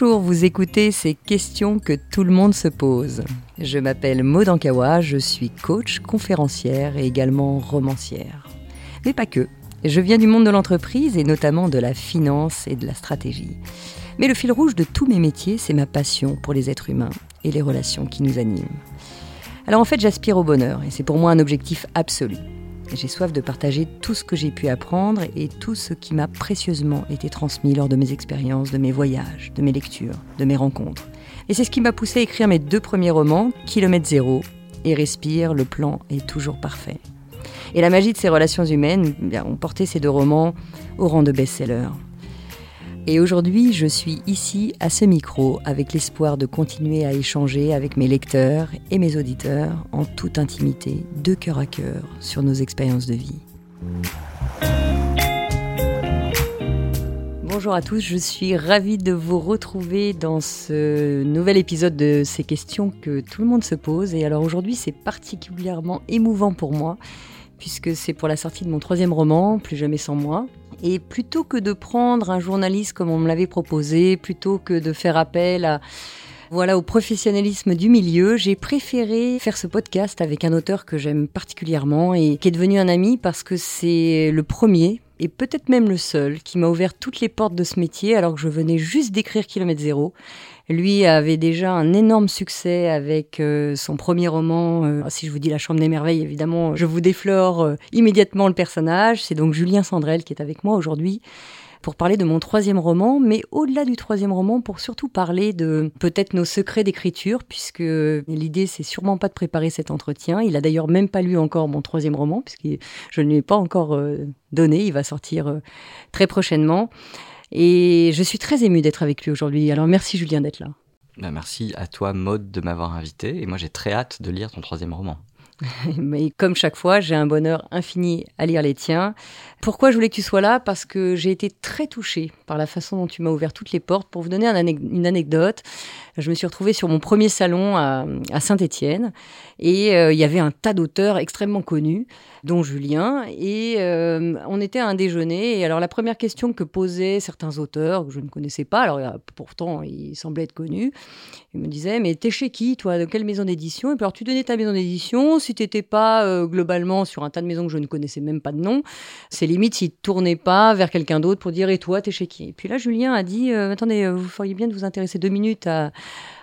Bonjour, vous écoutez ces questions que tout le monde se pose. Je m'appelle Maud Ankawa, je suis coach, conférencière et également romancière. Mais pas que. Je viens du monde de l'entreprise et notamment de la finance et de la stratégie. Mais le fil rouge de tous mes métiers, c'est ma passion pour les êtres humains et les relations qui nous animent. Alors en fait, j'aspire au bonheur et c'est pour moi un objectif absolu. J'ai soif de partager tout ce que j'ai pu apprendre et tout ce qui m'a précieusement été transmis lors de mes expériences, de mes voyages, de mes lectures, de mes rencontres. Et c'est ce qui m'a poussé à écrire mes deux premiers romans, Kilomètre Zéro et Respire, le plan est toujours parfait. Et la magie de ces relations humaines eh ont porté ces deux romans au rang de best-seller. Et aujourd'hui, je suis ici à ce micro avec l'espoir de continuer à échanger avec mes lecteurs et mes auditeurs en toute intimité, de cœur à cœur, sur nos expériences de vie. Bonjour à tous, je suis ravie de vous retrouver dans ce nouvel épisode de ces questions que tout le monde se pose. Et alors aujourd'hui, c'est particulièrement émouvant pour moi puisque c'est pour la sortie de mon troisième roman, Plus jamais sans moi. Et plutôt que de prendre un journaliste comme on me l'avait proposé, plutôt que de faire appel à voilà, au professionnalisme du milieu, j'ai préféré faire ce podcast avec un auteur que j'aime particulièrement et qui est devenu un ami parce que c'est le premier et peut-être même le seul qui m'a ouvert toutes les portes de ce métier alors que je venais juste d'écrire Kilomètre Zéro lui avait déjà un énorme succès avec euh, son premier roman. Euh, si je vous dis La Chambre des Merveilles, évidemment, je vous déflore euh, immédiatement le personnage. C'est donc Julien Sandrel qui est avec moi aujourd'hui pour parler de mon troisième roman, mais au-delà du troisième roman, pour surtout parler de peut-être nos secrets d'écriture, puisque l'idée c'est sûrement pas de préparer cet entretien. Il a d'ailleurs même pas lu encore mon troisième roman, puisque je ne lui ai pas encore donné. Il va sortir très prochainement. Et je suis très émue d'être avec lui aujourd'hui. Alors merci Julien d'être là. Bah, merci à toi Maude de m'avoir invité et moi j'ai très hâte de lire ton troisième roman. Mais comme chaque fois, j'ai un bonheur infini à lire les tiens. Pourquoi je voulais que tu sois là? Parce que j'ai été très touchée par la façon dont tu m'as ouvert toutes les portes. Pour vous donner une anecdote, je me suis retrouvée sur mon premier salon à, Saint-Étienne et euh, il y avait un tas d'auteurs extrêmement connus, dont Julien, et euh, on était à un déjeuner. Et alors la première question que posaient certains auteurs que je ne connaissais pas, alors euh, pourtant ils semblaient être connus, ils me disaient mais t'es chez qui toi De quelle maison d'édition? Et puis alors tu donnais ta maison d'édition. Si t'étais pas globalement sur un tas de maisons que je ne connaissais même pas de nom, c'est limite s'il tournait pas vers quelqu'un d'autre pour dire et toi t'es chez qui? Et puis là Julien a dit attendez vous feriez bien de vous intéresser deux minutes à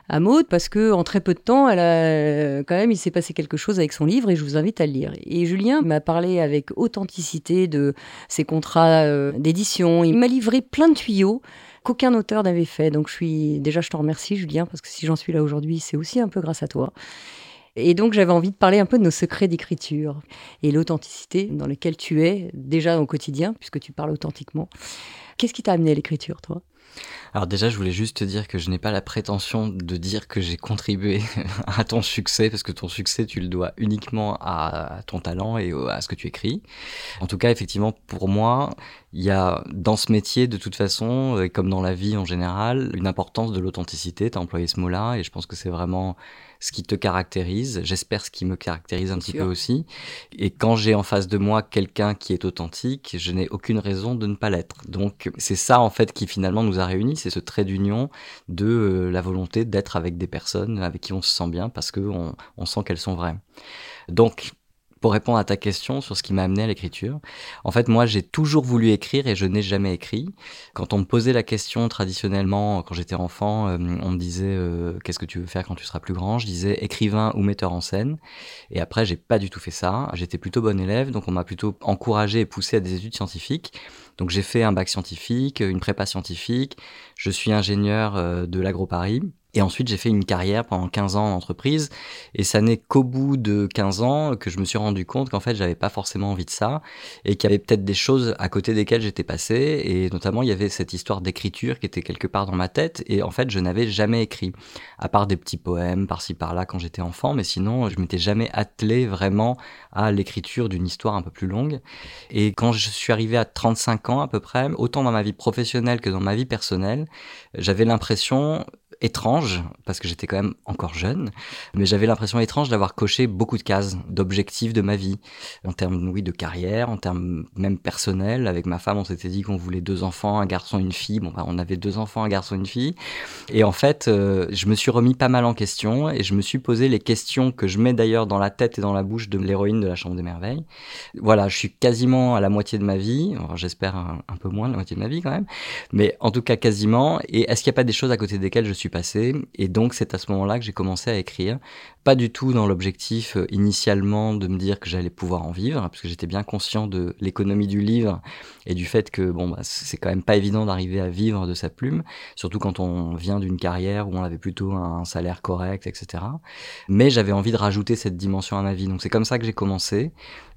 à Maud parce que en très peu de temps, elle a, quand même, il s'est passé quelque chose avec son livre et je vous invite à le lire. Et Julien m'a parlé avec authenticité de ses contrats euh, d'édition. Il m'a livré plein de tuyaux qu'aucun auteur n'avait fait. Donc je suis déjà, je t'en remercie Julien parce que si j'en suis là aujourd'hui, c'est aussi un peu grâce à toi. Et donc j'avais envie de parler un peu de nos secrets d'écriture et l'authenticité dans laquelle tu es déjà au quotidien puisque tu parles authentiquement. Qu'est-ce qui t'a amené à l'écriture, toi? Alors déjà, je voulais juste te dire que je n'ai pas la prétention de dire que j'ai contribué à ton succès, parce que ton succès, tu le dois uniquement à ton talent et à ce que tu écris. En tout cas, effectivement, pour moi, il y a dans ce métier, de toute façon, et comme dans la vie en général, une importance de l'authenticité. Tu as employé ce mot-là, et je pense que c'est vraiment ce qui te caractérise, j'espère ce qui me caractérise un petit peu aussi. Et quand j'ai en face de moi quelqu'un qui est authentique, je n'ai aucune raison de ne pas l'être. Donc c'est ça en fait qui finalement nous a réunis, c'est ce trait d'union de euh, la volonté d'être avec des personnes avec qui on se sent bien parce qu'on on sent qu'elles sont vraies. Donc pour répondre à ta question sur ce qui m'a amené à l'écriture, en fait, moi, j'ai toujours voulu écrire et je n'ai jamais écrit. Quand on me posait la question traditionnellement, quand j'étais enfant, euh, on me disait euh, qu'est-ce que tu veux faire quand tu seras plus grand? Je disais écrivain ou metteur en scène. Et après, j'ai pas du tout fait ça. J'étais plutôt bon élève, donc on m'a plutôt encouragé et poussé à des études scientifiques. Donc j'ai fait un bac scientifique, une prépa scientifique. Je suis ingénieur euh, de l'agro-Paris. Et ensuite, j'ai fait une carrière pendant 15 ans en entreprise. Et ça n'est qu'au bout de 15 ans que je me suis rendu compte qu'en fait, j'avais pas forcément envie de ça. Et qu'il y avait peut-être des choses à côté desquelles j'étais passé. Et notamment, il y avait cette histoire d'écriture qui était quelque part dans ma tête. Et en fait, je n'avais jamais écrit. À part des petits poèmes par-ci par-là quand j'étais enfant. Mais sinon, je m'étais jamais attelé vraiment à l'écriture d'une histoire un peu plus longue. Et quand je suis arrivé à 35 ans à peu près, autant dans ma vie professionnelle que dans ma vie personnelle, j'avais l'impression étrange, parce que j'étais quand même encore jeune, mais j'avais l'impression étrange d'avoir coché beaucoup de cases, d'objectifs de ma vie, en termes de carrière, en termes même personnels. Avec ma femme, on s'était dit qu'on voulait deux enfants, un garçon, une fille. Bon, bah, on avait deux enfants, un garçon, une fille. Et en fait, euh, je me suis remis pas mal en question et je me suis posé les questions que je mets d'ailleurs dans la tête et dans la bouche de l'héroïne de la Chambre des Merveilles. Voilà, je suis quasiment à la moitié de ma vie, j'espère un, un, peu moins la moitié de ma vie quand même, mais en tout cas quasiment. Et est-ce qu'il n'y a pas des choses à côté desquelles je suis passé Et donc c'est à ce moment-là que j'ai commencé à écrire, pas du tout dans l'objectif euh, initialement de me dire que j'allais pouvoir en vivre, parce que j'étais bien conscient de l'économie du livre et du fait que bon, bah, c'est quand même pas évident d'arriver à vivre de sa plume, surtout quand on vient d'une carrière où on avait plutôt un salaire correct, etc. Mais j'avais envie de rajouter cette dimension à ma vie, donc c'est comme ça que j'ai commencé.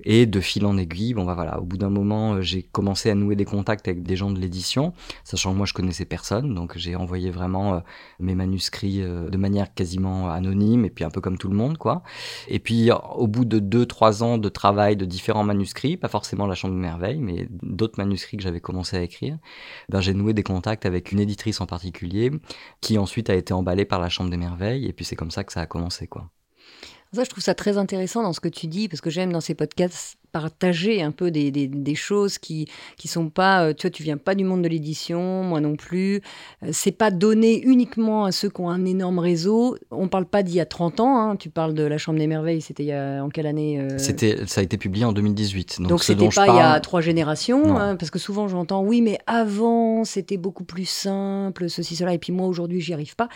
Et de fil en aiguille, bon bah voilà, au bout d'un moment, euh, j'ai commencé à nouer des contacts avec des gens de l'édition, sachant que moi je connaissais personne, donc j'ai envoyé vraiment euh, mes manuscrits euh, de manière quasiment anonyme et puis un peu comme tout le monde, quoi. Et puis au bout de deux, trois ans de travail de différents manuscrits, pas forcément la Chambre de Merveille, mais d'autres manuscrits que j'avais commencé à écrire, ben, j'ai noué des contacts avec une éditrice en particulier, qui ensuite a été emballée par la Chambre des Merveilles, et puis c'est comme ça que ça a commencé, quoi. Ça, je trouve ça très intéressant dans ce que tu dis, parce que j'aime dans ces podcasts partager un peu des, des, choses qui qui sont pas euh, tu vois tu viens pas du monde de l'édition moi non plus euh, c'est pas donné uniquement à ceux qui ont un énorme réseau on parle pas d'il y a 30 ans hein. tu parles de la chambre des merveilles c'était en quelle année euh? c'était ça a été publié en 2018 donc, c'était pas il y a trois générations hein, parce que souvent j'entends oui mais avant c'était beaucoup plus simple ceci cela et puis moi aujourd'hui j'y arrive pas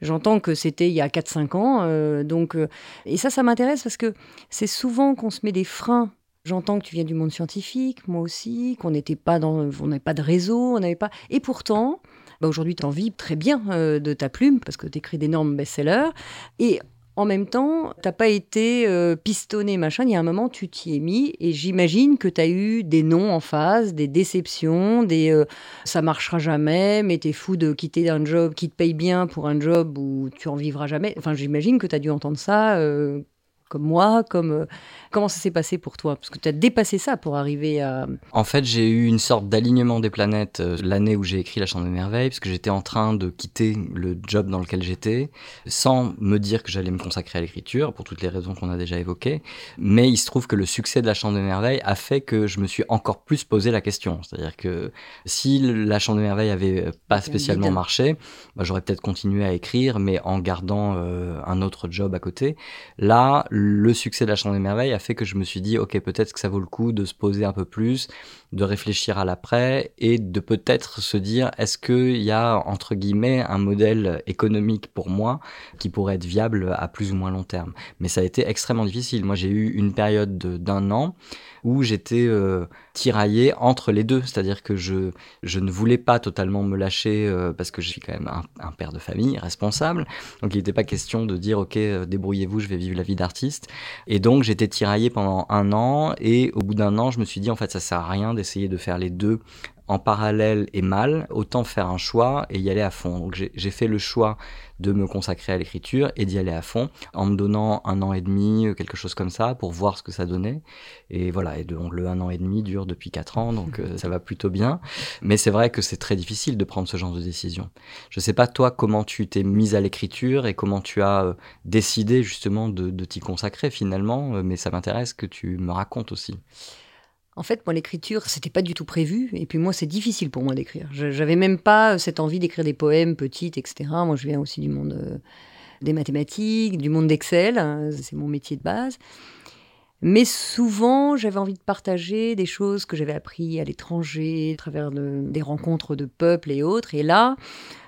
J'entends que c'était il y a 4-5 ans. Euh, donc, euh, et ça, ça m'intéresse parce que c'est souvent qu'on se met des freins. J'entends que tu viens du monde scientifique, moi aussi, qu'on n'était pas dans, on n'avait pas de réseau, on n'avait pas. Et pourtant, bah aujourd'hui, tu en vis très bien euh, de ta plume parce que tu écris d'énormes best-sellers. Et en même temps, t'as pas été euh, pistonné, machin. Il y a un moment, tu t'y es mis et j'imagine que tu as eu des noms en face, des déceptions, des euh, ça marchera jamais, mais t'es fou de quitter un job qui te paye bien pour un job où tu en vivras jamais. Enfin, j'imagine que tu as dû entendre ça euh, comme moi, comme comment ça s'est passé pour toi? Parce que tu as dépassé ça pour arriver à... En fait, j'ai eu une sorte d'alignement des planètes euh, l'année où j'ai écrit La Chambre des Merveilles, parce que j'étais en train de quitter le job dans lequel j'étais, sans me dire que j'allais me consacrer à l'écriture, pour toutes les raisons qu'on a déjà évoquées. Mais il se trouve que le succès de La Chambre des Merveilles a fait que je me suis encore plus posé la question. C'est-à-dire que si La Chambre des Merveilles avait pas spécialement marché, bah, j'aurais peut-être continué à écrire, mais en gardant euh, un autre job à côté. Là, le succès de la Chambre des Merveilles a fait que je me suis dit, ok, peut-être que ça vaut le coup de se poser un peu plus, de réfléchir à l'après et de peut-être se dire, est-ce qu'il y a, entre guillemets, un modèle économique pour moi qui pourrait être viable à plus ou moins long terme? Mais ça a été extrêmement difficile. Moi, j'ai eu une période d'un an où j'étais euh, tiraillé entre les deux, c'est-à-dire que je, je ne voulais pas totalement me lâcher euh, parce que je suis quand même un, père de famille responsable, donc il n'était pas question de dire ok euh, débrouillez-vous, je vais vivre la vie d'artiste, et donc j'étais tiraillé pendant un an et au bout d'un an je me suis dit en fait ça sert à rien de faire les deux en parallèle et mal, autant faire un choix et y aller à fond. Donc j'ai fait le choix de me consacrer à l'écriture et d'y aller à fond en me donnant un an et demi, euh, quelque chose comme ça, pour voir ce que ça donnait. Et voilà, et donc le un an et demi dure depuis quatre ans, donc euh, ça va plutôt bien. Mais c'est vrai que c'est très difficile de prendre ce genre de décision. Je sais pas toi comment tu t'es mise à l'écriture et comment tu as euh, décidé justement de, de t'y consacrer finalement, mais ça m'intéresse que tu me racontes aussi. En fait, moi, l'écriture, c'était pas du tout prévu. Et puis moi, c'est difficile pour moi d'écrire. J'avais même pas cette envie d'écrire des poèmes petites, etc. Moi, je viens aussi du monde euh, des mathématiques, du monde d'Excel. Hein, c'est mon métier de base. Mais souvent, j'avais envie de partager des choses que j'avais appris à l'étranger, à travers des rencontres de peuples et autres. Et là,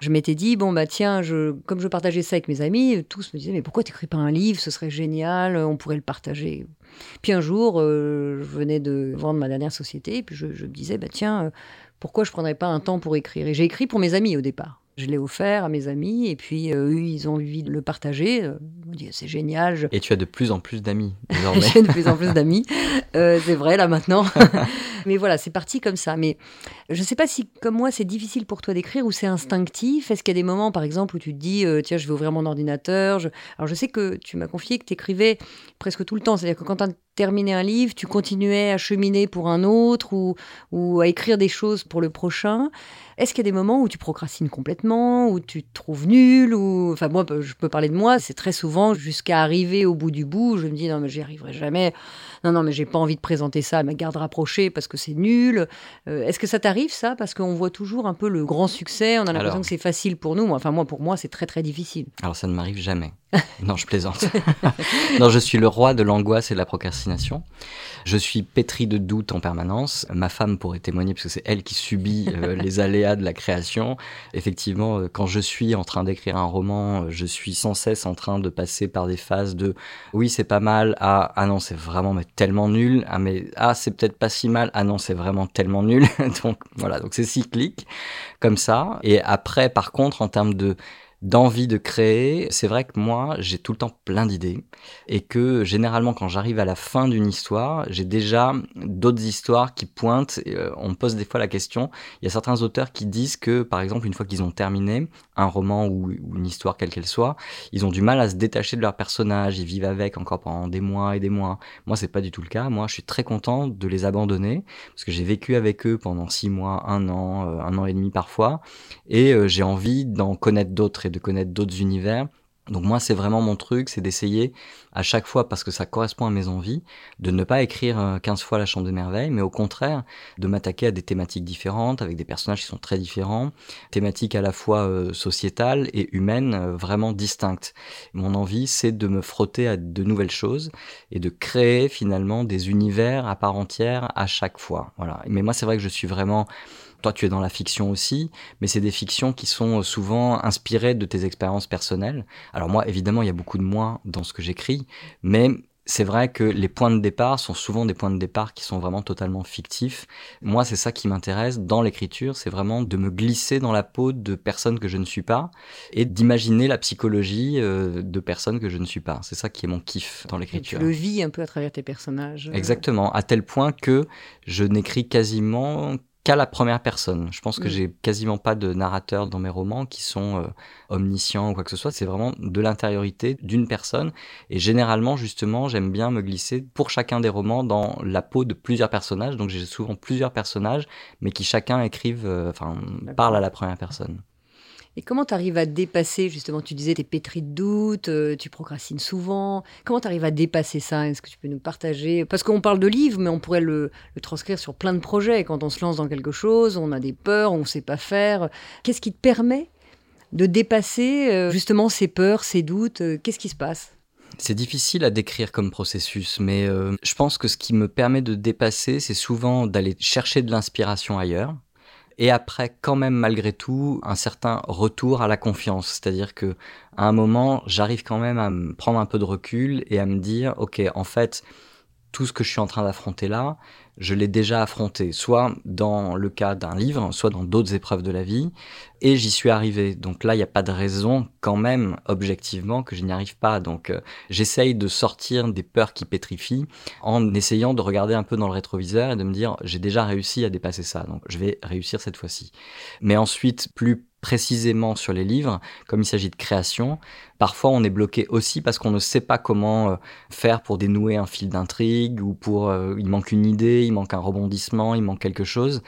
je m'étais dit, bon, bah tiens, je, comme je partageais ça avec mes amis, tous me disaient, mais pourquoi tu n'écris pas un livre? Ce serait génial, on pourrait le partager. Puis un jour, euh, je venais de vendre ma dernière société, et puis je, me disais, bah tiens, euh, pourquoi je ne prendrais pas un temps pour écrire? Et j'ai écrit pour mes amis au départ. Je l'ai offert à mes amis et puis euh, eux, ils ont envie de le partager. Euh, ils m'ont dit c'est génial. Et tu as de plus en plus d'amis J'ai de plus en plus d'amis. Euh, c'est vrai là maintenant. Mais voilà, c'est parti comme ça. Mais je ne sais pas si, comme moi, c'est difficile pour toi d'écrire ou c'est instinctif. Est-ce qu'il y a des moments, par exemple, où tu te dis tiens, je vais ouvrir mon ordinateur Alors je sais que tu m'as confié que tu écrivais presque tout le temps. C'est-à-dire que quand tu as terminé un livre, tu continuais à cheminer pour un autre ou, ou à écrire des choses pour le prochain. Est-ce qu'il y a des moments où tu procrastines complètement, où tu te trouves nul, ou enfin moi je peux parler de moi, c'est très souvent jusqu'à arriver au bout du bout, je me dis non mais j'y arriverai jamais, non non mais j'ai pas envie de présenter ça à ma garde rapprochée parce que c'est nul. Euh, est-ce que ça t'arrive ça? Parce qu'on voit toujours un peu le grand succès, on a l'impression que c'est facile pour nous, enfin moi pour moi c'est très très difficile. Alors ça ne m'arrive jamais. non, je plaisante. non, je suis le roi de l'angoisse et de la procrastination. Je suis pétri de doutes en permanence. Ma femme pourrait témoigner parce que c'est elle qui subit euh, les aléas de la création. Effectivement, euh, quand je suis en train d'écrire un roman, euh, je suis sans cesse en train de passer par des phases de oui, c'est pas mal, ah, ah non, c'est vraiment mais tellement nul, ah mais ah, c'est peut-être pas si mal, ah non, c'est vraiment tellement nul. donc voilà, donc c'est cyclique comme ça. Et après, par contre, en termes de d'envie de créer, c'est vrai que moi, j'ai tout le temps plein d'idées et que généralement quand j'arrive à la fin d'une histoire, j'ai déjà d'autres histoires qui pointent. Euh, on me pose des fois la question, il y a certains auteurs qui disent que par exemple une fois qu'ils ont terminé un roman ou, une histoire quelle qu'elle soit, ils ont du mal à se détacher de leur personnage, ils vivent avec encore pendant des mois et des mois. Moi, c'est pas du tout le cas. Moi, je suis très content de les abandonner parce que j'ai vécu avec eux pendant six mois, un an, euh, un an et demi parfois et euh, j'ai envie d'en connaître d'autres connaître d'autres univers. Donc moi, c'est vraiment mon truc, c'est d'essayer à chaque fois, parce que ça correspond à mes envies, de ne pas écrire 15 euh, fois la Chambre des Merveilles, mais au contraire, de m'attaquer à des thématiques différentes, avec des personnages qui sont très différents, thématiques à la fois euh, sociétales et humaines euh, vraiment distinctes. Mon envie, c'est de me frotter à de nouvelles choses et de créer finalement des univers à part entière à chaque fois. Voilà. Mais moi, c'est vrai que je suis vraiment toi, tu es dans la fiction aussi, mais c'est des fictions qui sont souvent inspirées de tes expériences personnelles. Alors moi, évidemment, il y a beaucoup de moi dans ce que j'écris, mais c'est vrai que les points de départ sont souvent des points de départ qui sont vraiment totalement fictifs. Moi, c'est ça qui m'intéresse dans l'écriture, c'est vraiment de me glisser dans la peau de personnes que je ne suis pas et d'imaginer la psychologie euh, de personnes que je ne suis pas. C'est ça qui est mon kiff dans l'écriture. Tu le vis un peu à travers tes personnages. Exactement, à tel point que je n'écris quasiment qu'à la première personne. Je pense que mm. j'ai quasiment pas de narrateurs dans mes romans qui sont euh, omniscients ou quoi que ce soit. C'est vraiment de l'intériorité d'une personne. Et généralement, justement, j'aime bien me glisser pour chacun des romans dans la peau de plusieurs personnages. Donc j'ai souvent plusieurs personnages, mais qui chacun écrivent, euh, enfin, parlent à la première personne. Et comment tu arrives à dépasser, justement, tu disais, tes pétri de doutes, euh, tu procrastines souvent. Comment tu arrives à dépasser ça? Est-ce que tu peux nous partager? Parce qu'on parle de livres, mais on pourrait le, transcrire sur plein de projets. Quand on se lance dans quelque chose, on a des peurs, on ne sait pas faire. Qu'est-ce qui te permet de dépasser euh, justement ces peurs, ces doutes? Euh, Qu'est-ce qui se passe? C'est difficile à décrire comme processus, mais je pense que ce qui me permet de dépasser, c'est souvent d'aller chercher de l'inspiration ailleurs et après quand même malgré tout un certain retour à la confiance, c'est-à-dire que à un moment j'arrive quand même à me prendre un peu de recul et à me dire ok en fait tout ce que je suis en train d'affronter là, je l'ai déjà affronté, soit dans le cas d'un livre, soit dans d'autres épreuves de la vie, et j'y suis arrivé. Donc là, il n'y a pas de raison quand même, objectivement, que je n'y arrive pas. Donc euh, j'essaye de sortir des peurs qui pétrifient en essayant de regarder un peu dans le rétroviseur et de me dire, j'ai déjà réussi à dépasser ça, donc je vais réussir cette fois-ci. Mais ensuite, plus précisément sur les livres, comme il s'agit de création, parfois on est bloqué aussi parce qu'on ne sait pas comment euh, faire pour dénouer un fil d'intrigue ou pour euh, il manque une idée, il manque un rebondissement, il manque quelque chose.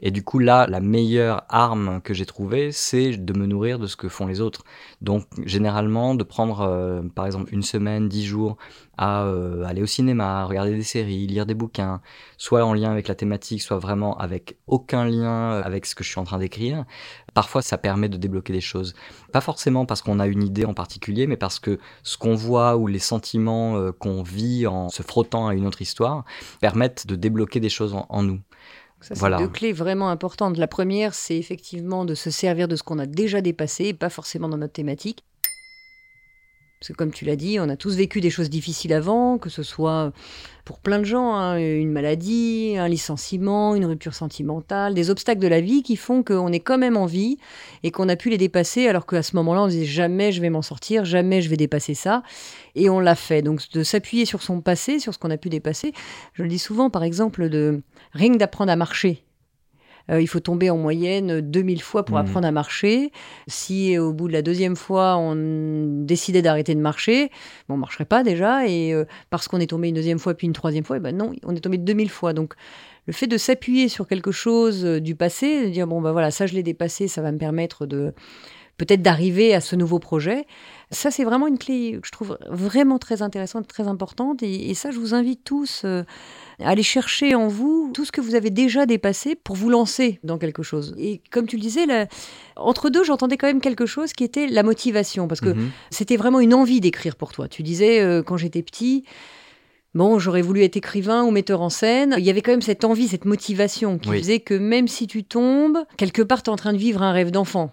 Et du coup, là, la meilleure arme que j'ai trouvée, c'est de me nourrir de ce que font les autres. Donc, généralement, de prendre, euh, par exemple, une semaine, dix jours à euh, aller au cinéma, regarder des séries, lire des bouquins, soit en lien avec la thématique, soit vraiment avec aucun lien avec ce que je suis en train d'écrire. Parfois, ça permet de débloquer des choses. Pas forcément parce qu'on a une idée en particulier, mais parce que ce qu'on voit ou les sentiments euh, qu'on vit en se frottant à une autre histoire permettent de débloquer des choses en nous. Ça, c'est deux clés vraiment importantes. La première, c'est effectivement de se servir de ce qu'on a déjà dépassé, pas forcément dans notre thématique. Parce que comme tu l'as dit, on a tous vécu des choses difficiles avant, que ce soit pour plein de gens, hein, une maladie, un licenciement, une rupture sentimentale, des obstacles de la vie qui font qu'on est quand même en vie et qu'on a pu les dépasser alors qu'à ce moment-là, on disait jamais je vais m'en sortir, jamais je vais dépasser ça. Et on l'a fait. Donc de s'appuyer sur son passé, sur ce qu'on a pu dépasser. Je le dis souvent, par exemple, de rien d'apprendre à marcher. Euh, il faut tomber en moyenne 2000 fois pour mmh. apprendre à marcher. Si au bout de la deuxième fois, on décidait d'arrêter de marcher, bon, on marcherait pas déjà. Et euh, parce qu'on est tombé une deuxième fois, puis une troisième fois, et eh ben non, on est tombé 2000 fois. Donc, le fait de s'appuyer sur quelque chose euh, du passé, de dire bon ben voilà, ça je l'ai dépassé, ça va me permettre de peut-être d'arriver à ce nouveau projet. Ça, c'est vraiment une clé que je trouve vraiment très intéressante, très importante. Et, ça, je vous invite tous euh, à aller chercher en vous tout ce que vous avez déjà dépassé pour vous lancer dans quelque chose. Et comme tu le disais, entre deux, j'entendais quand même quelque chose qui était la motivation, parce que mhm. c'était vraiment une envie d'écrire pour toi. Tu disais, euh, quand j'étais petit, Bon, j'aurais voulu être écrivain ou metteur en scène. Il y avait quand même cette envie, cette motivation qui faisait que même si tu tombes, quelque part, tu es en train de vivre un rêve d'enfant.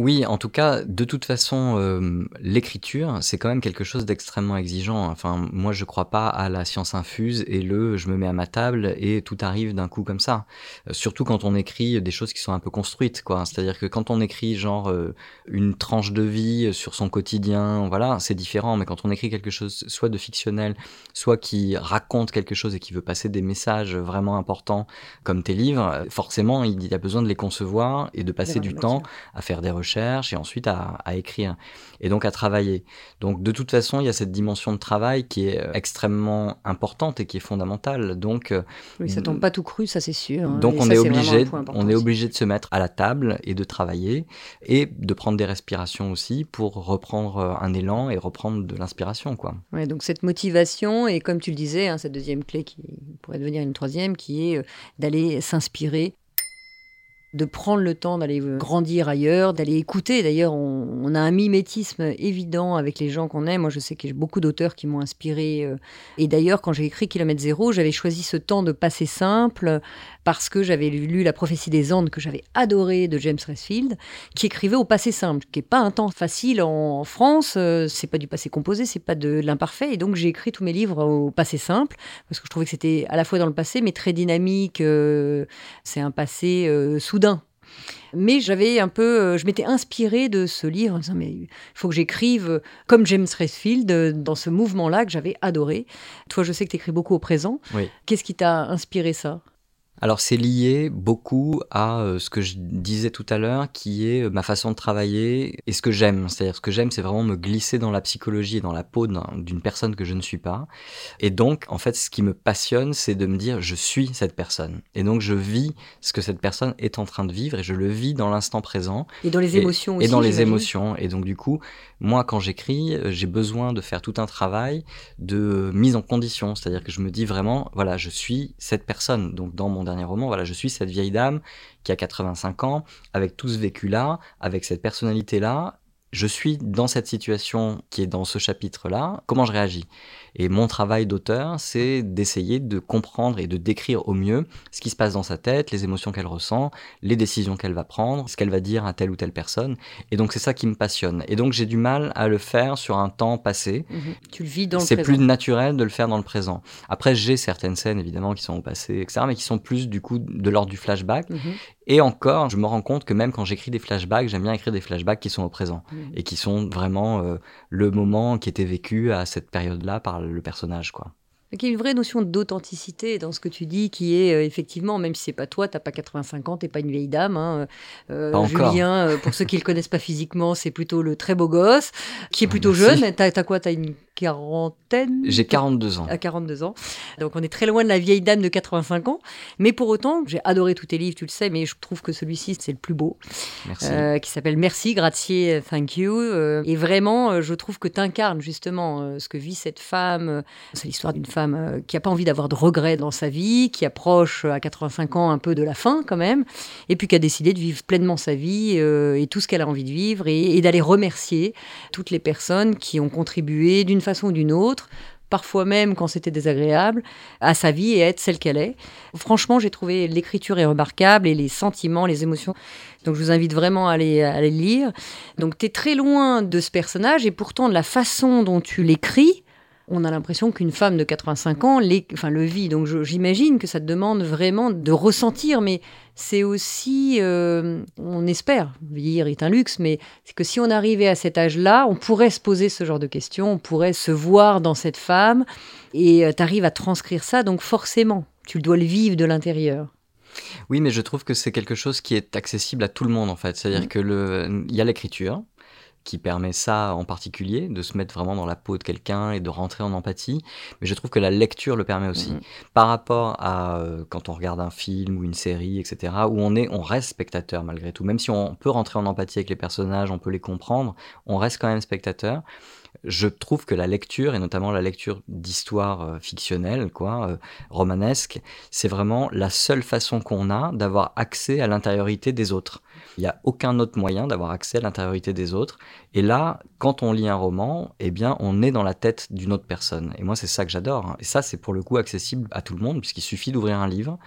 Oui, en tout cas, de toute façon, euh, l'écriture, c'est quand même quelque chose d'extrêmement exigeant. Enfin, moi, je crois pas à la science infuse et le je me mets à ma table et tout arrive d'un coup comme ça. Euh, surtout quand on écrit des choses qui sont un peu construites, quoi. C'est-à-dire que quand on écrit genre euh, une tranche de vie sur son quotidien, voilà, c'est différent. Mais quand on écrit quelque chose, soit de fictionnel, soit qui raconte quelque chose et qui veut passer des messages vraiment importants, comme tes livres, forcément, il y a besoin de les concevoir et de passer du temps à faire des recherches et ensuite à, écrire et donc à travailler. Donc de toute façon, il y a cette dimension de travail qui est euh, extrêmement importante et qui est fondamentale. Donc euh, oui, ça tombe pas tout cru, ça c'est sûr. Hein. Donc on est obligé, on est obligé de se mettre à la table et de travailler et de prendre des respirations aussi pour reprendre euh, un élan et reprendre de l'inspiration, quoi. Ouais, donc cette motivation et comme tu le disais, hein, cette deuxième clé qui pourrait devenir une troisième, qui est d'aller s'inspirer de prendre le temps d'aller grandir ailleurs, d'aller écouter. D'ailleurs, on, a un mimétisme évident avec les gens qu'on aime. Moi, je sais qu'il y beaucoup d'auteurs qui m'ont inspiré. Euh. Et d'ailleurs, quand j'ai écrit Kilomètre Zéro, j'avais choisi ce temps de passé simple parce que j'avais lu La prophétie des Andes, que j'avais adoré, de James Resfield, qui écrivait au passé simple, qui n'est pas un temps facile en France. Euh, c'est pas du passé composé, c'est pas de l'imparfait. Et donc, j'ai écrit tous mes livres au passé simple parce que je trouvais que c'était à la fois dans le passé, mais très dynamique. Euh, c'est un passé sous mais j'avais un peu, euh, je m'étais inspirée de ce livre en disant mais il faut que j'écrive comme James Resfield euh, dans ce mouvement-là que j'avais adoré. Toi, je sais que tu écris beaucoup au présent. Qu'est-ce qui t'a inspiré ça? Alors c'est lié beaucoup à euh, ce que je disais tout à l'heure, qui est euh, ma façon de travailler et ce que j'aime. C'est-à-dire ce que j'aime, c'est vraiment me glisser dans la psychologie et dans la peau d'une personne que je ne suis pas. Et donc, en fait, ce qui me passionne, c'est de me dire, je suis cette personne. Et donc, je vis ce que cette personne est en train de vivre et je le vis dans l'instant présent. Et dans les émotions aussi. Et dans les émotions. Et donc, du coup, moi, quand j'écris, j'ai besoin de faire tout un travail de mise en condition. C'est-à-dire que je me dis vraiment, voilà, je suis cette personne. Donc, dans mon dernier roman, voilà, je suis cette vieille dame qui a 85 ans, avec tout ce vécu-là, avec cette personnalité-là. Je suis dans cette situation qui est dans ce chapitre-là. Comment je réagis? Et mon travail d'auteur, c'est d'essayer de comprendre et de décrire au mieux ce qui se passe dans sa tête, les émotions qu'elle ressent, les décisions qu'elle va prendre, ce qu'elle va dire à telle ou telle personne. Et donc c'est ça qui me passionne. Et donc j'ai du mal à le faire sur un temps passé. Mhm. Tu le vis dans le présent. C'est plus naturel de le faire dans le présent. Après j'ai certaines scènes évidemment qui sont au passé, etc., mais qui sont plus du coup de l'ordre du flashback. Mhm. Et encore, je me rends compte que même quand j'écris des flashbacks, j'aime bien écrire des flashbacks qui sont au présent mhm. et qui sont vraiment euh, le moment qui était vécu à cette période-là par le personnage, quoi. Il y a une vraie notion d'authenticité dans ce que tu dis, qui est euh, effectivement, même si c'est pas toi, t'as pas 85 ans, t'es pas une vieille dame. Hein, euh, Julien, euh, pour ceux qui le connaissent pas physiquement, c'est plutôt le très beau gosse, qui est plutôt jeune. T'as as quoi? T'as une quarantaine J'ai 42 ans. À 42 ans. Donc on est très loin de la vieille dame de 85 ans. Mais pour autant, j'ai adoré tous tes livres, tu le sais, mais je trouve que celui-ci, c'est le plus beau. Merci. Euh, qui s'appelle Merci, grazie, thank you. Euh, et vraiment, euh, je trouve que tu incarnes justement ce que vit cette femme. C'est l'histoire d'une femme qui n'a pas envie d'avoir de regrets dans sa vie, qui approche à 85 ans un peu de la fin quand même, et puis qui a décidé de vivre pleinement sa vie et tout ce qu'elle a envie de vivre et, et d'aller remercier toutes les personnes qui ont contribué d'une façon ou d'une autre, parfois même quand c'était désagréable, à sa vie et être celle qu'elle est. Franchement, j'ai trouvé l'écriture est remarquable et les sentiments, les émotions. Donc je vous invite vraiment à aller, à lire. Donc tu es très loin de ce personnage et pourtant de la façon dont tu l'écris, on a l'impression qu'une femme de 85 ans enfin, le vit. Donc j'imagine que ça te demande vraiment de ressentir, mais c'est aussi, euh, on espère, vieillir est un luxe, mais c'est que si on arrivait à cet âge-là, on pourrait se poser ce genre de questions, on pourrait se voir dans cette femme, et euh, tu arrives à transcrire ça, donc forcément, tu dois le vivre de l'intérieur. Oui, mais je trouve que c'est quelque chose qui est accessible à tout le monde en fait. C'est-à-dire qu'il mmh. que il y a l'écriture, qui permet ça en particulier, de se mettre vraiment dans la peau de quelqu'un et de rentrer en empathie. Mais je trouve que la lecture le permet aussi. Mhm. Par rapport à euh, quand on regarde un film ou une série, etc., où on est, on reste spectateur malgré tout. Même si on peut rentrer en empathie avec les personnages, on peut les comprendre, on reste quand même spectateur je trouve que la lecture, et notamment la lecture d'histoires euh, fictionnelles, quoi, euh, romanesques, c'est vraiment la seule façon qu'on a d'avoir accès à l'intériorité des autres. Il n'y a aucun autre moyen d'avoir accès à l'intériorité des autres. Et là, quand on lit un roman, eh bien, on est dans la tête d'une autre personne. Et moi, c'est ça que j'adore. hein. Et ça, c'est pour le coup accessible à tout le monde, puisqu'il suffit d'ouvrir un livre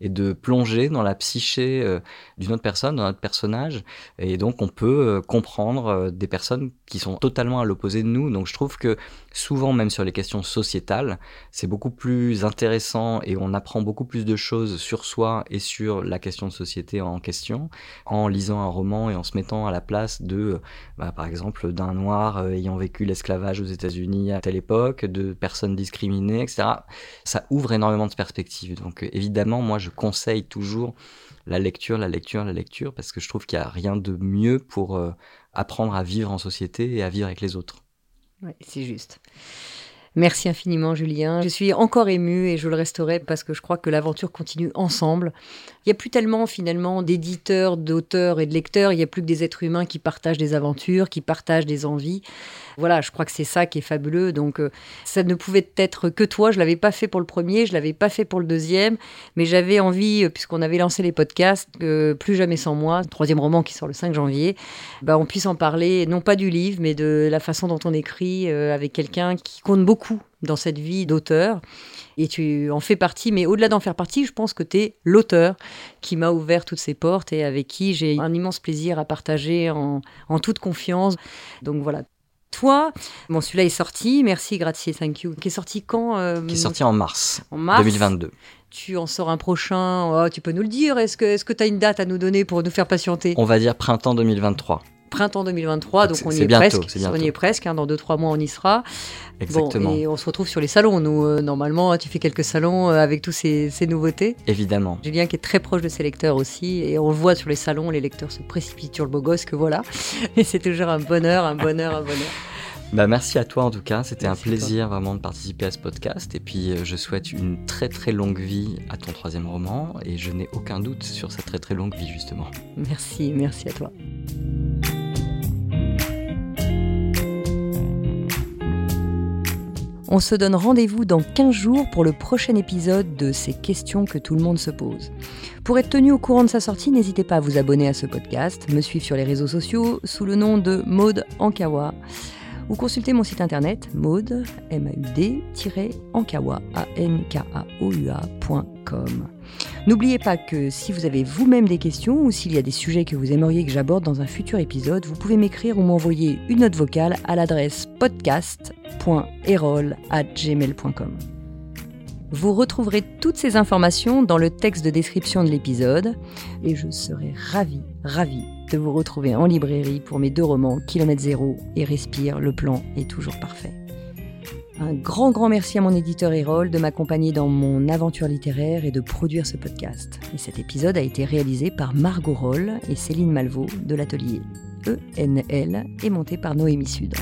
et de plonger dans la psyché euh, d'une autre personne, dans notre personnage. Et donc, on peut comprendre des personnes qui sont totalement à l'opposé de nous. Donc, je trouve que souvent, même sur les questions sociétales, c'est beaucoup plus intéressant et on apprend beaucoup plus de choses sur soi et sur la question de société en question en lisant un roman et en se mettant à la place de, bah, par exemple, d'un noir euh, ayant vécu l'esclavage aux États-Unis à telle époque, de personnes discriminées, etc. Ça ouvre énormément de perspectives. Donc, évidemment, moi, je conseille toujours la lecture, la lecture, la lecture, parce que je trouve qu'il n'y a rien de mieux pour euh, apprendre à vivre en société et à vivre avec les autres. Ouais, c'est juste. Merci infiniment, Julien. Je suis encore émue et je le resterai parce que je crois que l'aventure continue ensemble. Il n'y a plus tellement finalement d'éditeurs, d'auteurs et de lecteurs. Il n'y a plus que des êtres humains qui partagent des aventures, qui partagent des envies. Voilà, je crois que c'est ça qui est fabuleux. Donc, euh, ça ne pouvait être que toi. Je l'avais pas fait pour le premier, je l'avais pas fait pour le deuxième, mais j'avais envie, euh, puisqu'on avait lancé les podcasts, que plus jamais sans moi, troisième roman qui sort le 5 janvier, bah, on puisse en parler, non pas du livre, mais de la façon dont on écrit euh, avec quelqu'un qui compte beaucoup dans cette vie d'auteur. Et tu en fais partie, mais au-delà d'en faire partie, je pense que tu es l'auteur qui m'a ouvert toutes ces portes et avec qui j'ai un immense plaisir à partager en, en toute confiance. Donc voilà. Toi, bon, celui-là est sorti, merci, grazie, thank you. Qui est sorti quand euh, Qui est sorti en mars, En mars 2022. Tu en sors un prochain, oh, tu peux nous le dire. Est-ce que tu est as une date à nous donner pour nous faire patienter? On va dire printemps 2023. Printemps 2023, donc on y est bientôt, presque. On y est presque, hein, dans 2-3 mois on y sera. Exactement. Bon, et on se retrouve sur les salons. Nous, euh, normalement, tu fais quelques salons euh, avec tous ces, ces nouveautés. Évidemment. Julien qui est très proche de ses lecteurs aussi, et on le voit sur les salons, les lecteurs se précipitent sur le beau gosse que voilà. Et c'est toujours un bonheur, un bonheur, un bonheur. Bah, merci à toi en tout cas, c'était un plaisir vraiment de participer à ce podcast et puis euh, je souhaite une très très longue vie à ton troisième roman et je n'ai aucun doute sur cette très très longue vie justement. Merci, merci à toi. On se donne rendez-vous dans 15 jours pour le prochain épisode de ces questions que tout le monde se pose. Pour être tenu au courant de sa sortie, n'hésitez pas à vous abonner à ce podcast, me suivre sur les réseaux sociaux sous le nom de Maude Ankawa ou consulter mon site internet maude, m a u d ankawa a n k a o u a.com. N'oubliez pas que si vous avez vous-même des questions ou s'il y a des sujets que vous aimeriez que j'aborde dans un futur épisode, vous pouvez m'écrire ou m'envoyer une note vocale à l'adresse podcast.erol@gmail.com. Vous retrouverez toutes ces informations dans le texte de description de l'épisode et je serai ravie, ravie de vous retrouver en librairie pour mes deux romans Kilomètre Zéro et Respire, le plan est toujours parfait. Un grand, grand merci à mon éditeur Erol de m'accompagner dans mon aventure littéraire et de produire ce podcast. Et cet épisode a été réalisé par Margot Roll et Céline Malvaux de l'atelier ENL et monté par Noémie Sud.